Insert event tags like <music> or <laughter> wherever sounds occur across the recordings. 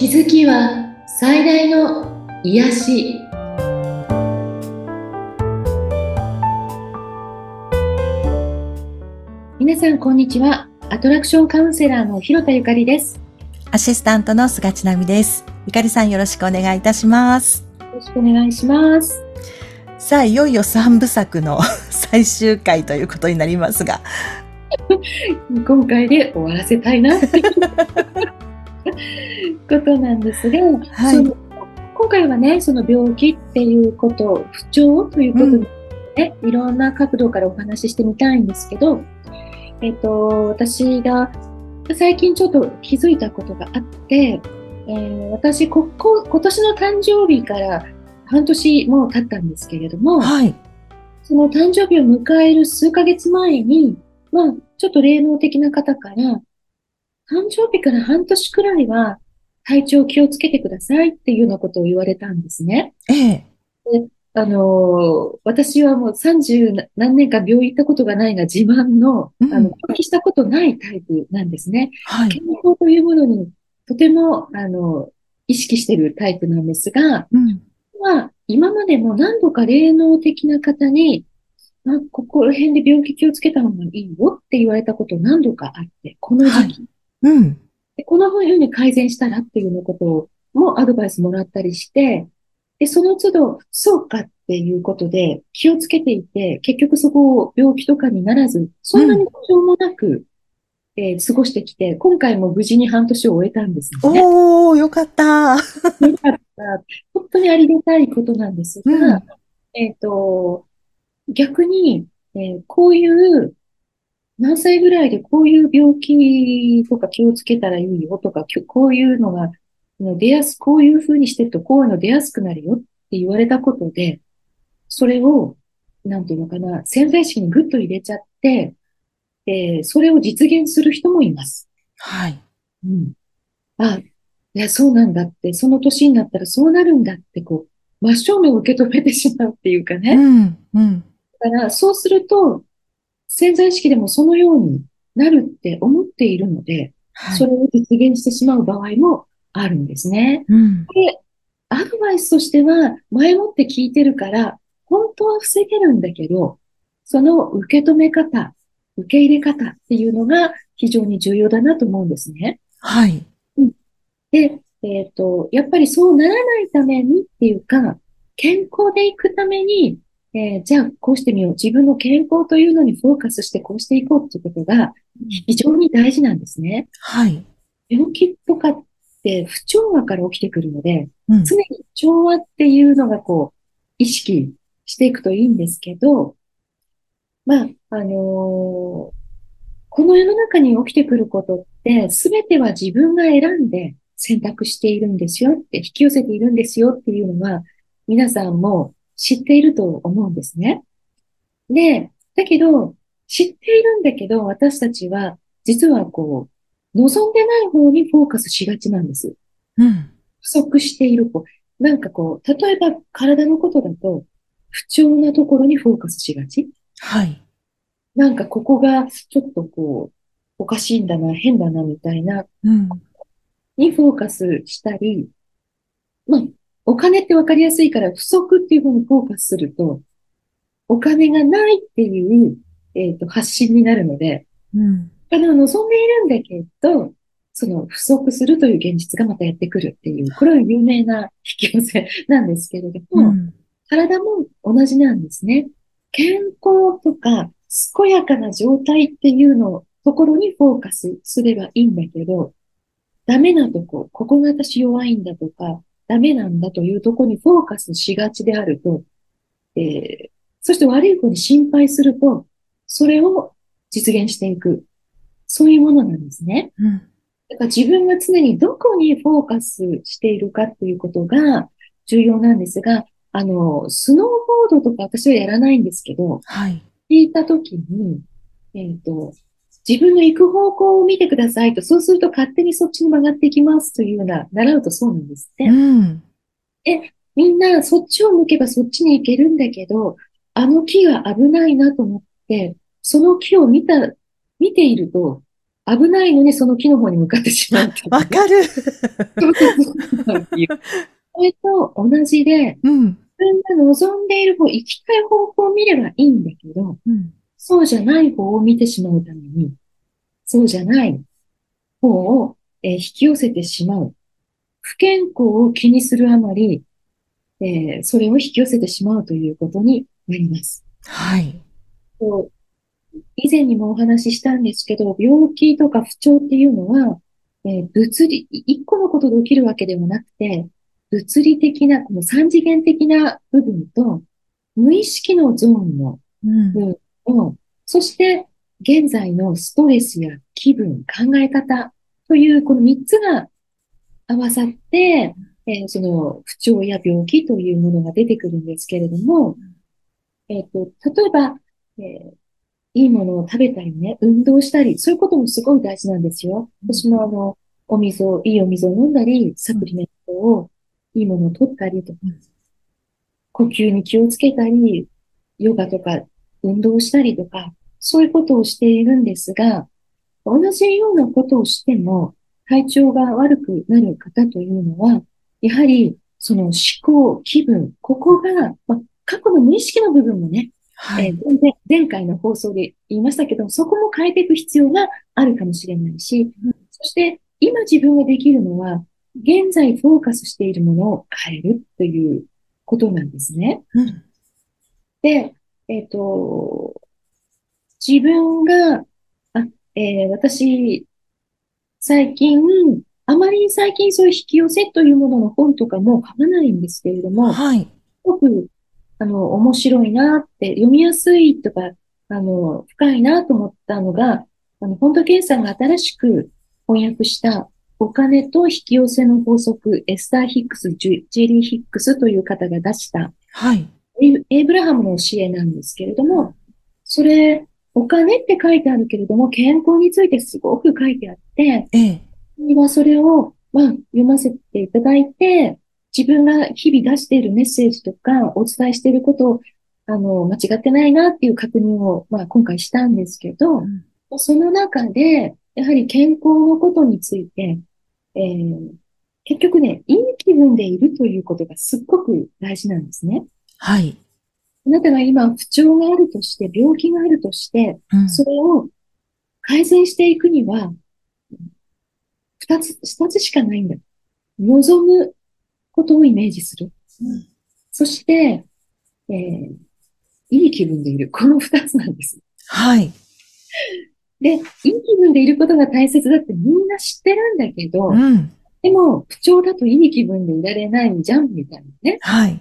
気づきは最大の癒し。皆さんこんにちは。アトラクションカウンセラーの広田ゆかりです。アシスタントの菅千奈美です。ゆかりさんよろしくお願いいたします。よろしくお願いします。さあいよいよ三部作の <laughs> 最終回ということになりますが。<laughs> 今回で終わらせたいなことなんですが、はい。その今回はね、その病気っていうこと、不調ということにね、いろんな角度からお話ししてみたいんですけど、えっ、と、私が最近ちょっと気づいたことがあって、えー私ここ、今年の誕生日から半年もう経ったんですけれども、はい。その誕生日を迎える数ヶ月前に、まあ、ちょっと霊能的な方から、誕生日から半年くらいは体調気をつけてくださいっていうようなことを言われたんですね。ええあのー私はもう30何年間病院行ったことがないが自慢の、うんあの、病気したことないタイプなんですね。はい健康というものにとても、あの、意識しているタイプなんですが、うんは、今までも何度か霊能的な方に、あ、ここら辺で病気気をつけた方がいいよって言われたこと何度かあって、この時期。うんでこのふうに改善したらっていうようなこともアドバイスもらったりして、で、その都度、そうかっていうことで気をつけていて、結局そこを病気とかにならず、そんなに故障もなく、えー過ごしてきて、今回も無事に半年を終えたんですよね。おーよかったよかった。本当にありがたいことなんですが、うんえっと、逆に、えーこういう、何歳ぐらいでこういう病気とか気をつけたらいいよとか、こういうのが、出やす、こういうふうにしてるとこういうの出やすくなるよって言われたことで、それを、なんていうのかな、潜在意識にぐっと入れちゃって、えーそれを実現する人もいます。はいうん。あ、いや、そうなんだって、その年になったらそうなるんだって、こう、真正面を受け止めてしまうっていうかうね。んうんだから、そうすると、潜在意識でもそのようになるって思っているので、はいそれを実現してしまう場合もあるんですね。うんで、アドバイスとしては、前もって聞いてるから、本当は防げるんだけど、その受け止め方、受け入れ方っていうのが非常に重要だなと思うんですね。はいで、えっと、やっぱりそうならないためにっていうか、健康でいくために、えーじゃあこうしてみよう。自分の健康というのにフォーカスしてこうしていこうっていうことが非常に大事なんですね。はい病気とかって不調和から起きてくるので、うん常に調和っていうのがこう、意識していくといいんですけど、まあ、あのーこの世の中に起きてくることって、すべては自分が選んで選択しているんですよって、引き寄せているんですよっていうのは、皆さんも知っていると思うんですね。で、だけど、知っているんだけど、私たちは、実はこう、望んでない方にフォーカスしがちなんです。うん不足している子。なんかこう、例えば体のことだと、不調なところにフォーカスしがち。はいなんかここがちょっとこう、おかしいんだな、変だな、みたいな、うんにフォーカスしたり、まあ、お金ってわかりやすいから不足っていう方にフォーカスすると、お金がないっていう、えっと、発信になるので、うんお金を望んでいるんだけど、その不足するという現実がまたやってくるっていう、これは有名な引き寄せなんですけれども、うん体も同じなんですね。健康とか健やかな状態っていうのところにフォーカスすればいいんだけど、ダメなとこ、ここが私弱いんだとか、ダメなんだというところにフォーカスしがちであると、えーそして悪い方に心配すると、それを実現していく。そういうものなんですね。うんだから自分が常にどこにフォーカスしているかっていうことが重要なんですが、あの、スノーボードとか私はやらないんですけど、はい聞いたときに、えっと、自分の行く方向を見てくださいと、そうすると勝手にそっちに曲がっていきますというような、習うとそうなんですって。うんみんなそっちを向けばそっちに行けるんだけど、あの木が危ないなと思って、その木を見た、見ていると、危ないのにその木の方に向かってしまう。<laughs> わかる。それと同じで、うん。自分が望んでいる方、行きたい方向を見ればいいんだけど、うん。そうじゃない方を見てしまうために、そうじゃない方を、えー引き寄せてしまう。不健康を気にするあまり、えーそれを引き寄せてしまうということになります。はい。以前にもお話ししたんですけど、病気とか不調っていうのは、えー物理、一個のことで起きるわけではなくて、物理的な、この三次元的な部分と、無意識のゾーンのうん。を、そして現在のストレスや気分、考え方というこの三つが合わさって、えーその不調や病気というものが出てくるんですけれども、えっと、例えば、えーいいものを食べたりね、運動したり、そういうこともすごい大事なんですよ。私もあの、お水を、いいお水を飲んだり、サプリメントを、いいものを取ったりとか、呼吸に気をつけたり、ヨガとか運動したりとか、そういうことをしているんですが、同じようなことをしても、体調が悪くなる方というのは、やはり、その思考、気分、ここが、まあ、過去の無意識の部分もね、はい。えー全然前回の放送で言いましたけど、そこも変えていく必要があるかもしれないしうん、そして今自分ができるのは、現在フォーカスしているものを変えるということなんですね。うん。で、えっと、自分が、あ、えー私、最近、あまり最近そういう引き寄せというものの本とかも書かないんですけれども、はい。すごく、あの、面白いなって、読みやすいとか、あの、深いなと思ったのが、あの、本田健さんが新しく翻訳した、お金と引き寄せの法則、エスター・ヒックス、ジェリー・ヒックスという方が出した、はい。エイブラハムの教えなんですけれども、それ、お金って書いてあるけれども、健康についてすごく書いてあって、ええ。それを、まあ、読ませていただいて、自分が日々出しているメッセージとか、お伝えしていることを、あの、間違ってないなっていう確認を、まあ、今回したんですけど、んその中で、やはり健康のことについて、えー結局ね、いい気分でいるということがすっごく大事なんですね。はい。あなたが今不調があるとして、病気があるとして、うん。それを改善していくには、二つ、二つしかないんだ。望むことをイメージする。うんそして、えーいい気分でいる。この二つなんです。はい。で、いい気分でいることが大切だってみんな知ってるんだけど、うん。でも、不調だといい気分でいられないじゃん、みたいなね。はい。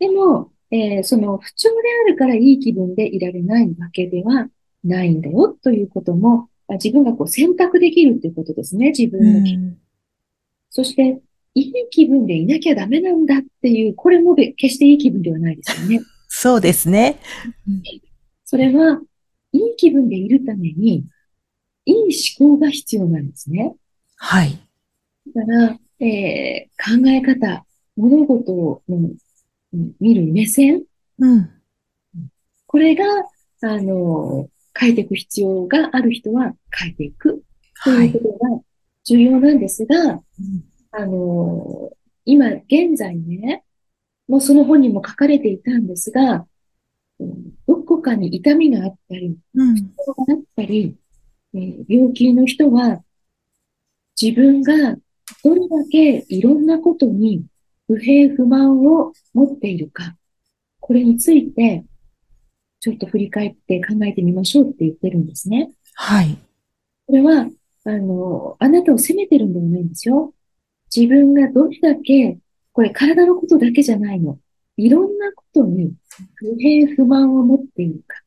うん。でも、えーその不調であるからいい気分でいられないわけではないんだよということも、あ自分がこう選択できるっていうことですね、自う分の気分。ん。そして、いい気分でいなきゃダメなんだっていう、これもべ決していい気分ではないですよね。そうですね。それは、いい気分でいるために、いい思考が必要なんですね。はい。だから、えー考え方、物事を、うんうん見る目線、うん。これが、あの、変えていく必要がある人は変えていくとはいいうこ。とが重要なんですが、うんあの、今現在ね、もうその本にも書かれていたんですが、うんどこかに痛みがあったり、うん。があったり、えー病気の人は自分がどれだけいろんなことに不平不満を持っているか、これについてちょっと振り返って考えてみましょうって言ってるんですね。はい。これは、あの、あなたを責めてるんではないんですよ。自分がどれだけ、これ体のことだけじゃないの。いろんなことに不平不満を持っているか。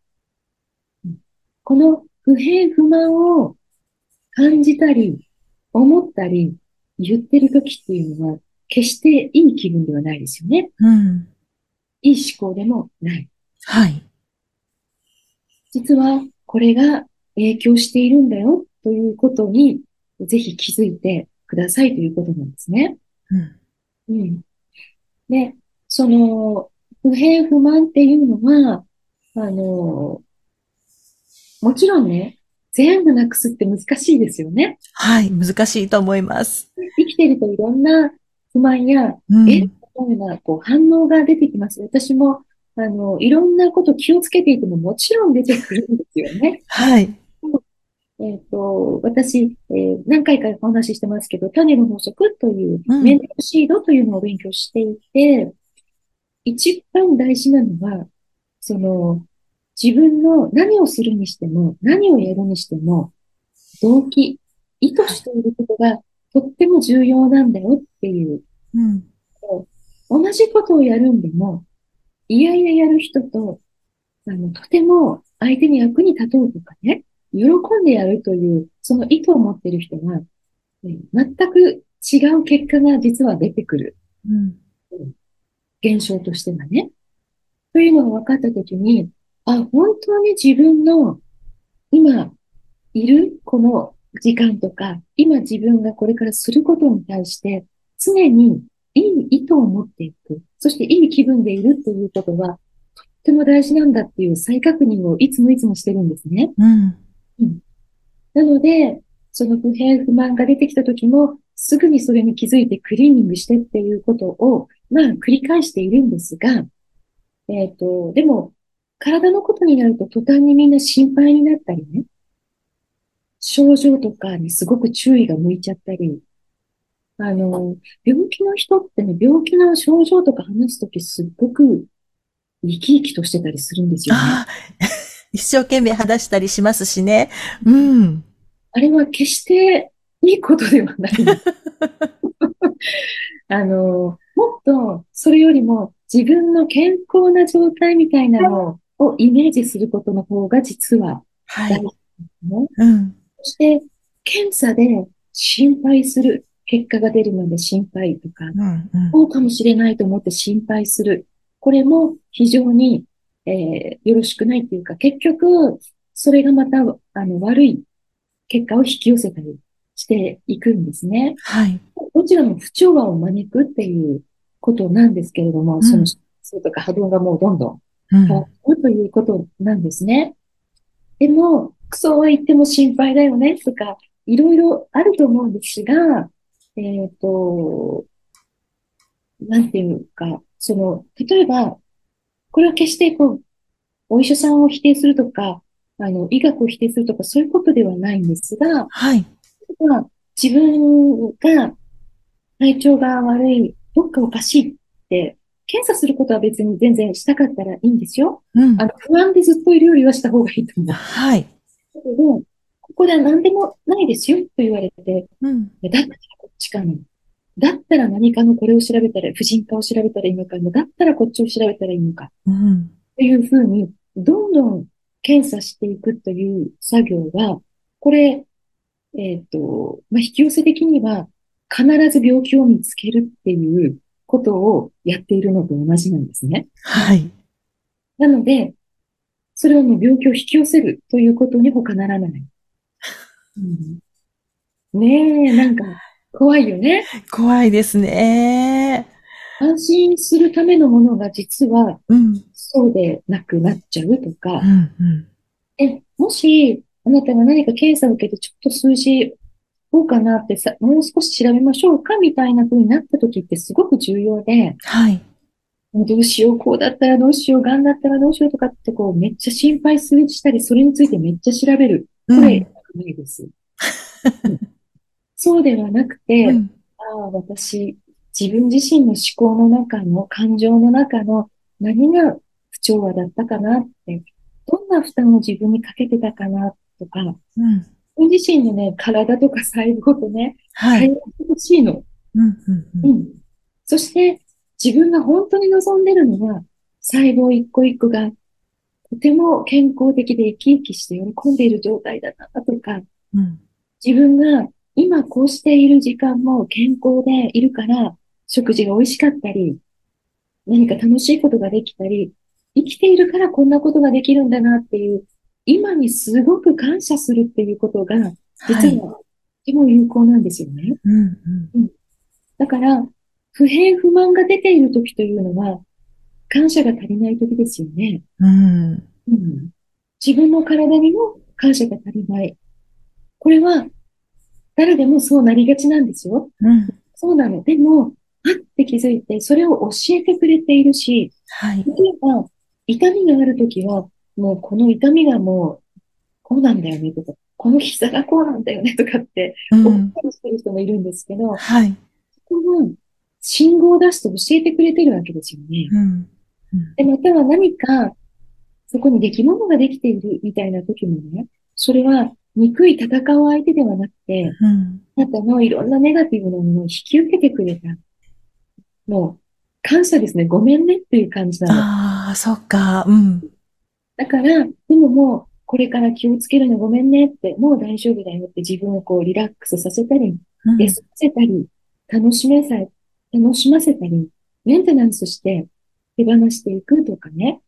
うんこの不平不満を感じたり、思ったり、言ってる時っていうのは、決していい気分ではないですよね。うん。いい思考でもない。はい。実はこれが影響しているんだよということにぜひ気づいてくださいということなんですね。うん。うん。で、その不平不満っていうのは、あの、もちろんね、全部なくすって難しいですよね。はい、難しいと思います。生きてるといろんな不満や、うん、えこういうようなこう反応が出てきます。私も、あの、いろんなこと気をつけていてももちろん出てくるんですよね。はい。えっ、と、私、えー何回かお話ししてますけど、種の法則という、うんメンタルシードというのを勉強していて、一番大事なのは、その、自分の何をするにしても、何をやるにしても、動機、意図していることがとっても重要なんだよっていう、うん。同じことをやるんでも、いやいややる人と、あの、とても相手に役に立とうとかね、喜んでやるという、その意図を持っている人は、え全く違う結果が実は出てくる。うん。現象としてはね。というのが分かったときに、あ、本当に自分の今いるこの時間とか、今自分がこれからすることに対して、常にいい意図を持っていく。そしていい気分でいるということは、とっても大事なんだっていう再確認をいつもいつもしてるんですね。うん。なので、その不平不満が出てきた時も、すぐにそれに気づいてクリーニングしてっていうことを、まあ、繰り返しているんですが、えっ、と、でも、体のことになると途端にみんな心配になったりね、症状とかにすごく注意が向いちゃったり、あの、病気の人ってね、病気の症状とか話すときすっごく生き生きとしてたりするんですよね。<laughs> 一生懸命話したりしますしね。うん。あれは決していいことではない。<laughs> あの、もっとそれよりも自分の健康な状態みたいなのをイメージすることの方が実ははい。大事ですね。うん。そして、検査で心配する。結果が出るので心配とか、うん。うん。こうかもしれないと思って心配する。これも非常に、えーよろしくないっていうか、結局、それがまた、あの、悪い結果を引き寄せたりしていくんですね。はい。どちらも不調和を招くっていうことなんですけれども、んその、そうとか波動がもうどんどんということなんですね。でも、そうは言っても心配だよね、とか、いろいろあると思うんですが、えっと、なんていうか、その、例えば、これは決してこう、お医者さんを否定するとか、あの、医学を否定するとか、そういうことではないんですが、はい。まあ、自分が体調が悪い、どっかおかしいって、検査することは別に全然したかったらいいんですよ。うんあ。の、不安でずっといるよりはした方がいいと思う。だはい。けど、ここでは何でもないですよと言われて、うん。だったらこっちかな。だったら何かのこれを調べたら、婦人科を調べたらいいのか、だったらこっちを調べたらいいのか。うん。というふうに、どんどん検査していくという作業は、これ、えっと、まあ、引き寄せ的には、必ず病気を見つけるっていうことをやっているのと同じなんですね。はい。なので、それはもう病気を引き寄せるということに他ならない。うん、ねえ、なんか怖いよね。怖いですね。安心するためのものが実はうん。そうでなくなっちゃうとかう、ん。うん。え、もし、あなたが何か検査を受けてちょっと数字、どうかなってさ、もう少し調べましょうかみたいな風になった時ってすごく重要で、はい。どうしよう、こうだったらどうしよう、癌だったらどうしようとかってこう、めっちゃ心配するしたり、それについてめっちゃ調べる。これ、うん。ないです。うんそうではなくて、うん。ああ、私、自分自身の思考の中の、感情の中の何が不調和だったかなって、どんな負担を自分にかけてたかなとか、うん。自分自身のね、体とか細胞とね、はい。対応してほしいの。うん。うん。うん。うん。そして、自分が本当に望んでるのは、細胞一個一個が、とても健康的で生き生きして喜んでいる状態だな、とか、うん。自分が今こうしている時間も健康でいるから、食事が美味しかったり、何か楽しいことができたり、生きているからこんなことができるんだなっていう、今にすごく感謝するっていうことが、はい。実はとても有効なんですよね。うん。うん。だから、不平不満が出ている時というのは、感謝が足りない時ですよね。うん。うん、自分の体にも感謝が足りない。これは誰でもそうなりがちなんですよ。うん。そうなの。でも、あって気づいて、それを教えてくれているし、はい。例えば、痛みがあるときは、もうこの痛みがもう、こうなんだよねとか、この膝がこうなんだよねとかって、うん。思ったりしてる人もいるんですけど、はい。この信号を出すと教えてくれてるわけですよね。うん。うんで、または何か、そこに出来物ができているみたいな時もね、それは憎い戦う相手ではなくて、うん。あなたのいろんなネガティブなものを引き受けてくれた。もう、感謝ですね。ごめんねっていう感じなの。ああ、そっか。うん。だから、でももう、これから気をつけるのごめんねって、もう大丈夫だよって自分をこうリラックスさせたり、うん休ませたり、楽しめさ、楽しませたり、メンテナンスして手放していくとかね、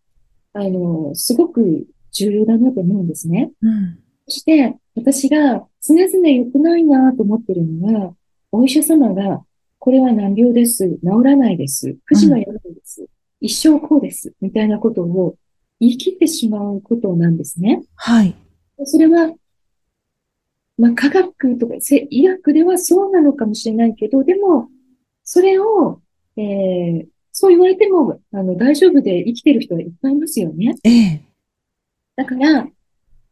あの、すごく重要だなと思うんですね。うん。そして、私が常々良くないなと思ってるのは、お医者様が、これは難病です。治らないです。不治の病です。一生こうです。みたいなことを言い切ってしまうことなんですね。はい。それは、まあ、科学とかせ医学ではそうなのかもしれないけど、でも、それを、えーそう言われても、あの、大丈夫で生きてる人はいっぱいいますよね。ええ。だから、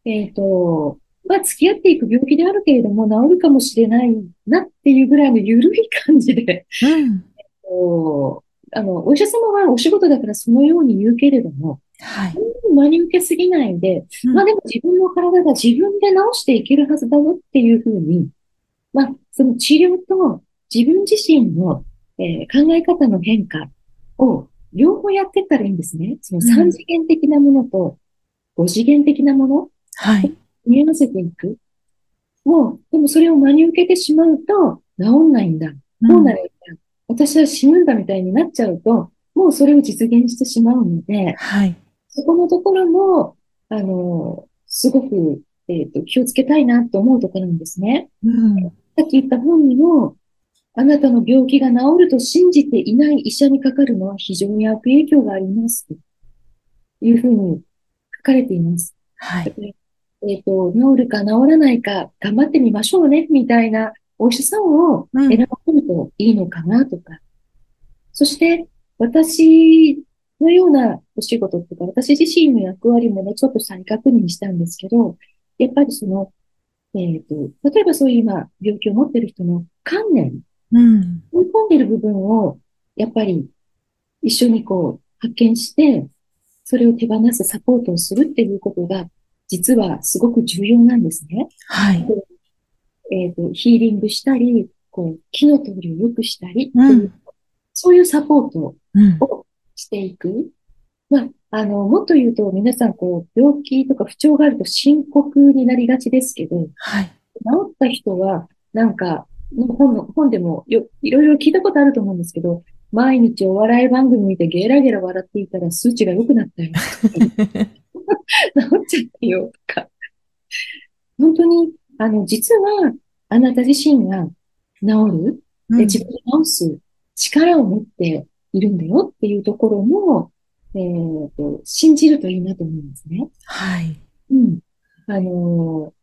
えっと、まあ、付き合っていく病気であるけれども、治るかもしれないなっていうぐらいの緩い感じで、うん。こうあの、お医者様はお仕事だからそのように言うけれども、はい。真に受けすぎないで、うんまあでも自分の体が自分で治していけるはずだよっていうふうに、まあ、その治療と自分自身の、えー考え方の変化を両方やってったらいいんですね。そのうん3次元的なものと5次元的なもの、はい。見合わせていく。もう、でもそれを真に受けてしまうと、治んないんだ。こうなるんだ。私は死ぬんだみたいになっちゃうと、もうそれを実現してしまうので、はい。そこのところも、あの、すごく、えっと、気をつけたいなと思うところなんですね。うん。さっき言った本にも、あなたの病気が治ると信じていない医者にかかるのは非常に悪影響があります。というふうに書かれています。はい。えっと、治るか治らないか頑張ってみましょうね、みたいなお医者さんをうん選ばれるといいのかなとか。そして、私のようなお仕事とか、私自身の役割もね、ちょっと再確認したんですけど、やっぱりその、えっと、例えばそういう今、病気を持っている人の観念、うん。追い込んでる部分を、やっぱり一緒にこう発見して、それを手放すサポートをするっていうことが、実はすごく重要なんですね。はい。えっと、ヒーリングしたり、こう、気の通りを良くしたりういう、そういうサポートうん。をしていく。まあ、あの、もっと言うと、皆さん、こう、病気とか不調があると深刻になりがちですけど、はい。治った人は、なんか、本の、本でもよ、いろいろ聞いたことあると思うんですけど、毎日お笑い番組見てゲラゲラ笑っていたら数値が良くなったよ。治っちゃったよ、とか。本当に、あの、実は、あなた自身が治る、で、自分で治す力を持っているんだよっていうところも、えっと、信じるといいなと思うんですね。はい。うん。あのー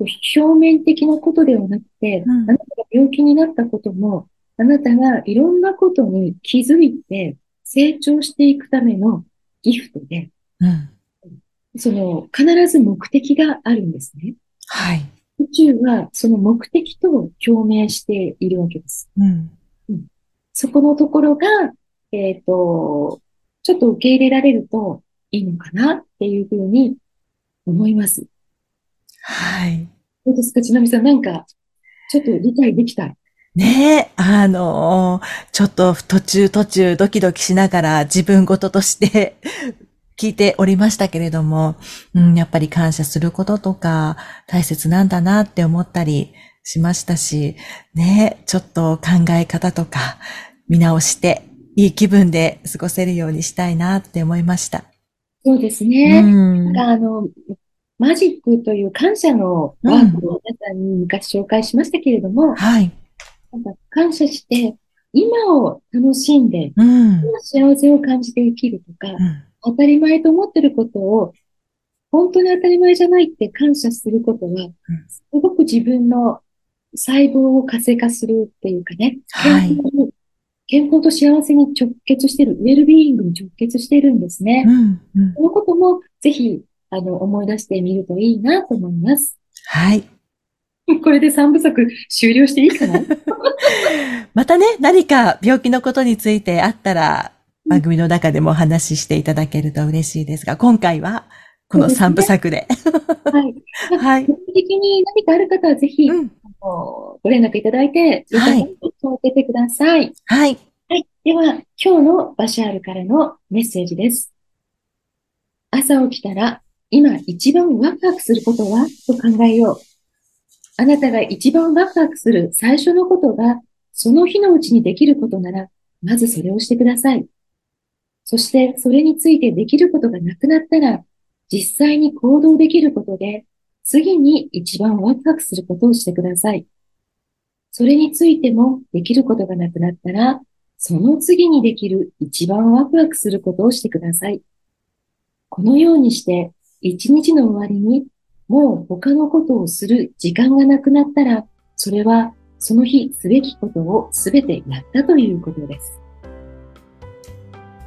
こう表面的なことではなくて、うんあなたが病気になったことも、あなたがいろんなことに気づいて成長していくためのギフトで、うん。その、必ず目的があるんですね。はい。宇宙はその目的と共鳴しているわけです。うん。そこのところが、えっと、ちょっと受け入れられるといいのかなっていうふうに思います。はい。どうですか、ちなみさん、なんか、ちょっと理解できた？ねえ、あのーちょっと途中途中ドキドキしながら自分事として聞いておりましたけれども、うん、やっぱり感謝することとか大切なんだなって思ったりしましたし、ねえ、ちょっと考え方とか見直していい気分で過ごせるようにしたいなって思いました。そうですうね。ん。あの、マジックという感謝のワークを皆さんに昔紹介しましたけれども、はい。なんか感謝して、今を楽しんで、うん。幸せを感じて生きるとか、うん当たり前と思ってることを、本当に当たり前じゃないって感謝することは、すごくく自分の細胞を活性化するっていうかね、はい健康と幸せに直結している、ウェルビーイングに直結しているんですね。うん、うん。このこともぜひ、あの、思い出してみるといいなと思います。はい。<laughs> これで3部作終了していいかな？<laughs> またね、何か病気のことについてあったら、番組の中でもお話ししていただけると嬉しいですが、今回はこの3部作で。はい。<laughs> はい。具体的に何かある方はぜひ、うん。ご連絡いただいて、はい受けてください。はい。はい。では、今日のバシャールからのメッセージです。朝起きたら、今一番ワクワクすることはと考えよう。あなたが一番ワクワクする最初のことが、その日のうちにできることなら、まずそれをしてください。そして、それについてできることがなくなったら、実際に行動できることで、次に一番ワクワクすることをしてください。それについてもできることがなくなったら、その次にできる一番ワクワクすることをしてください。このようにして、一日の終わりに、もう他のことをする時間がなくなったら、それはその日すべきことをすべてやったということです。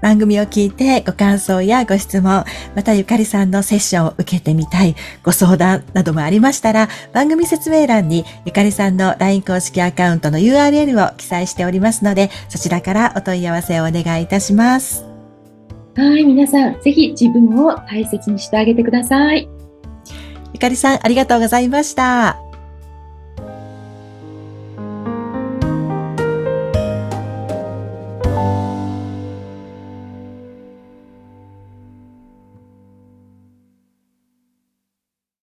番組を聞いてご感想やご質問、またゆかりさんのセッションを受けてみたい、ご相談などもありましたら、番組説明欄にゆかりさんの LINE 公式アカウントの URL を記載しておりますので、そちらからお問い合わせをお願いいたします。はい、皆さん、ぜひ自分を大切にしてあげてください。ゆかりさん、ありがとうございました。